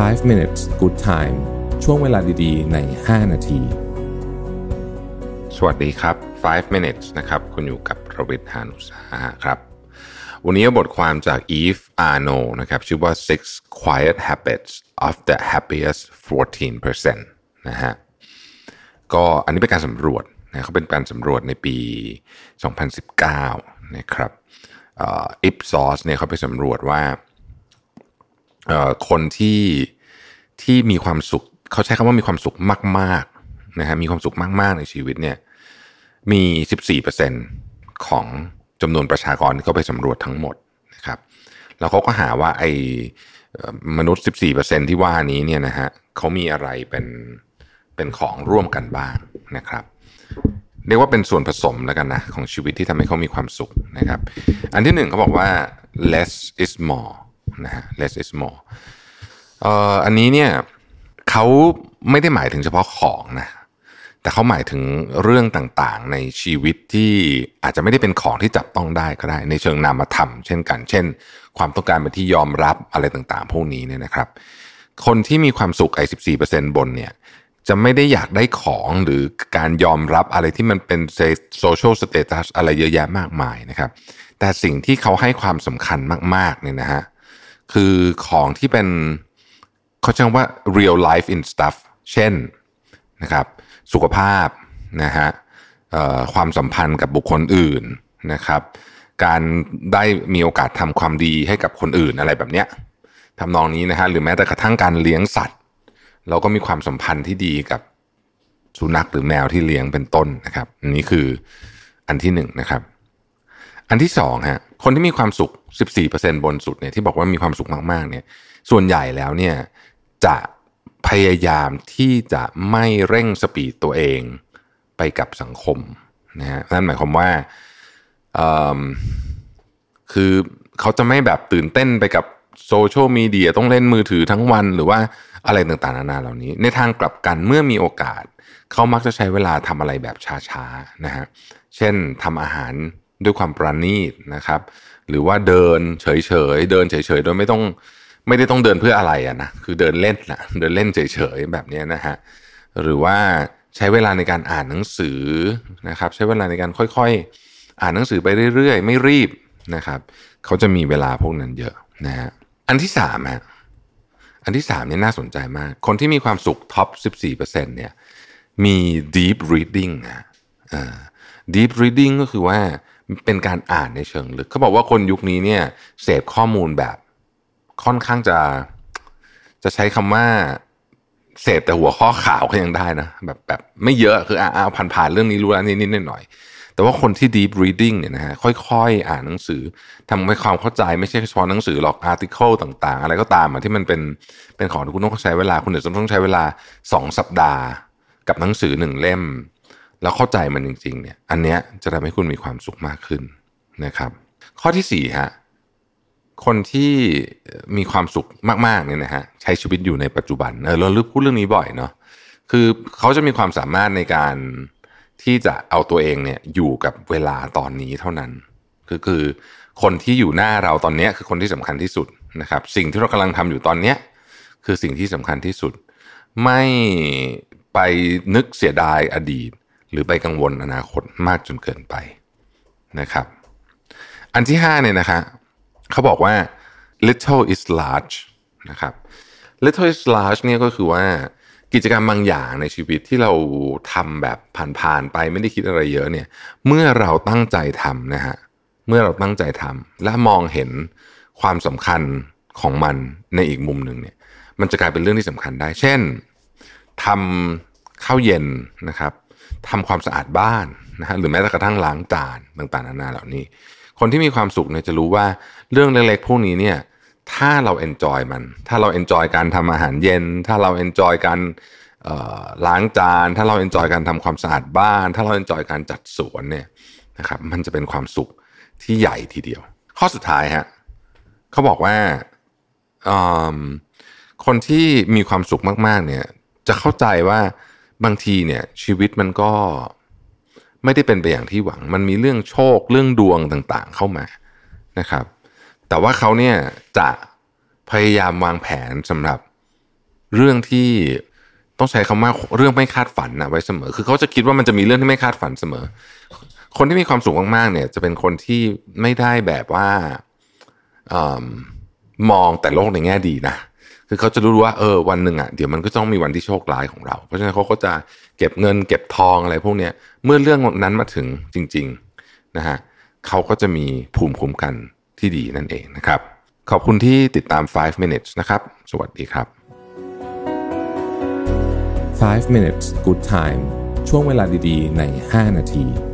5 minutes good time ช่วงเวลาดีๆ ใน 5 นาที สวัสดีครับ 5 minutes นะครับ คุณอยู่กับประวิทยานุสาหะครับ วันนี้บทความจาก Eve Arno นะครับ ชื่อว่า six quiet habits of the happiest 14%นะฮะ ก็อันนี้เป็นการสำรวจนะเขาเป็นการสำรวจในปี 2019 นะครับอิปซอสเนี่ยเขาไปสำรวจว่า คนที่ที่มีความสุข เขาใช้คำว่ามีความสุขมากๆนะฮะมีความสุขมากๆในชีวิตเนี่ยมี 14%ของจำนวนประชากรที่เขาไปสำรวจทั้งหมดนะครับแล้วเขาก็หาว่าไอ้มนุษย์ 14%ที่ว่านี้เนี่ยนะฮะเขามีอะไรเป็นเป็นของร่วมกันบ้างนะครับเรียกว่าเป็นส่วนผสมแล้วกันนะของชีวิตที่ทำให้เขามีความสุขนะครับ อันที่หนึ่งเขาบอกว่า less is more นะฮะ less is more เอ่ออันนี้เนี่ยเขาไม่ได้หมายถึงเฉพาะของนะแต่เขาหมายถึงเรื่องต่างๆ ในชีวิตที่อาจจะไม่ได้เป็นของที่จับต้องได้ก็ได้ ในเชิงนามธรรมเช่นกัน เช่น ความต้องการเป็นที่ยอมรับอะไรต่างๆ พวกนี้เนี่ยนะครับ คนที่มีความสุขไอ้สิบสี่เปอร์เซ็นบนเนี่ยจะไม่ได้อยากได้ของหรือการยอมรับอะไรที่มันเป็น social status อะไรเยอะแยะมากมายนะครับ แต่สิ่งที่เขาให้ความสำคัญมากๆเนี่ยนะฮะ คือของที่เป็นเขาเรียกว่า real life in stuff เช่นนะครับสุขภาพนะฮะความสัมพันธ์กับบุคคลอื่นนะครับการได้มีโอกาสทำความดีให้กับคนอื่นอะไรแบบเนี้ยทำนองนี้นะฮะหรือแม้แต่กระทั่งการเลี้ยงสัตว์ เราก็มีความสัมพันธ์ที่ดีกับสุนัขหรือแมวที่เลี้ยงเป็นต้นนะครับอันนี้คืออันที่หนึ่งนะครับ อันที่สองฮะคนที่มีความสุข 14%บนสุดเนี่ยที่บอกว่ามีความสุขมากๆเนี่ยส่วนใหญ่แล้วเนี่ยจะพยายามที่จะไม่เร่งสปีดตัวเองไปกับสังคมนะฮะนั่นหมายความว่าคือเขาจะไม่แบบตื่นเต้นไปกับโซเชียลมีเดียต้องเล่นมือถือทั้งวันหรือว่าอะไรต่างๆนานาเหล่านี้ ในทางกลับกันเมื่อมีโอกาส เขามักจะใช้เวลาทำอะไรแบบช้าๆนะฮะเช่นทำอาหาร ด้วยความประณีตนะครับ หรือว่าเดินเฉยๆเดินเฉยๆโดยไม่ต้องไม่ได้ต้องเดินเพื่ออะไรอะนะคือเดินเล่นนะเดินเล่นเฉยๆแบบนี้นะฮะหรือว่าใช้เวลาในการอ่านหนังสือนะครับ ใช้เวลาในการค่อยๆ อ่านหนังสือไปเรื่อยๆ ไม่รีบนะครับ เขาจะมีเวลาพวกนั้นเยอะนะฮะอันที่สามฮะอันที่สามเนี่ยน่าสนใจมาก คนที่มีความสุขท็อป14%เนี่ยมี deep reading นะ deep reading ก็คือว่า เป็นการอ่านในเชิงลึกเขาบอกว่าคนยุคนี้เนี่ยเสพข้อมูลแบบค่อนข้างจะจะใช้คำว่าเสพแต่หัวข้อข่าวก็ยังได้นะแบบแบบไม่เยอะคืออ่าผ่านผ่านเรื่องนี้รู้แล้วนิดหน่อยแต่ว่าคนที่ deep reading เนี่ยนะฮะค่อยๆอ่านหนังสือทำให้ความเข้าใจไม่ใช่เฉพาะหนังสือหรอก article ต่างๆ อะไรก็ตามที่มันเป็นเป็นของที่คุณต้องใช้เวลาคุณจะต้องใช้เวลาสองสัปดาห์ กับหนังสือหนึ่งเล่ม แล้วเข้าใจมันจริงๆเนี่ยอันเนี้ยจะทำให้คุณมีความสุขมากขึ้นนะครับ ข้อที่สี่ฮะคนที่มีความสุขมากๆเนี่ยนะฮะใช้ชีวิตอยู่ในปัจจุบันเออเราลึกพูดเรื่องนี้บ่อยเนาะคือเขาจะมีความสามารถในการที่จะเอาตัวเองเนี่ยอยู่กับเวลาตอนนี้เท่านั้น คือคือคนที่อยู่หน้าเราตอนนี้คือคนที่สำคัญที่สุดนะครับ สิ่งที่เรากำลังทำอยู่ตอนเนี้ยคือสิ่งที่สำคัญที่สุด ไม่ไปนึกเสียดายอดีต หรือไปกังวลอนาคตมากจนเกินไปนะครับ อันที่ห้าเนี่ยนะคะเขาบอกว่า little is large นะครับ little is large เนี่ยก็คือว่ากิจกรรมบางอย่างในชีวิตที่เราทำแบบผ่านๆไปไม่ได้คิดอะไรเยอะเนี่ย เมื่อเราตั้งใจทำนะฮะเมื่อเราตั้งใจทำและมองเห็นความสำคัญของมันในอีกมุมหนึ่งเนี่ย มันจะกลายเป็นเรื่องที่สำคัญได้ เช่นทำข้าวเย็นนะครับ ทำความสะอาดบ้านนะฮะหรือแม้แต่กระทั่งล้างจานต่างๆนานาเหล่านี้ คนที่มีความสุขเนี่ยจะรู้ว่าเรื่องเล็กๆพวกนี้เนี่ยถ้าเรา enjoy มัน ถ้าเรา enjoy การทำอาหารเย็น ถ้าเรา enjoy การล้างจาน ถ้าเรา enjoy การทำความสะอาดบ้าน ถ้าเรา enjoy การจัดสวนเนี่ยนะครับมันจะเป็นความสุขที่ใหญ่ทีเดียว ข้อสุดท้ายฮะเขาบอกว่าคนที่มีความสุขมากๆเนี่ยจะเข้าใจว่า บางทีเนี่ยชีวิตมันก็ไม่ได้เป็นไปอย่างที่หวัง มันมีเรื่องโชคเรื่องดวงต่างๆเข้ามานะครับ แต่ว่าเขาเนี่ยจะพยายามวางแผนสำหรับเรื่องที่ต้องใช้คำว่าเรื่องไม่คาดฝันนะไว้เสมอ คือเขาจะคิดว่ามันจะมีเรื่องที่ไม่คาดฝันเสมอ คนที่มีความสุขมากๆเนี่ย จะเป็นคนที่ไม่ได้แบบว่าอมองแต่โลกในแง่ดีนะ คือเขาจะรู้ว่าเออวันหนึ่งอะเดี๋ยวมันก็ต้องมีวันที่โชคร้ายของเรา เพราะฉะนั้นเขาก็จะเก็บเงิน เก็บทองอะไรพวกเนี้ยเมื่อเรื่องนั้นมาถึงจริงๆนะฮะเขาก็จะมีภูมิคุ้มกันที่ดีนั่นเองนะครับ ขอบคุณที่ติดตาม 5 minutes นะครับ สวัสดีครับ 5 minutes good time ช่วงเวลาดีๆ ใน 5 นาที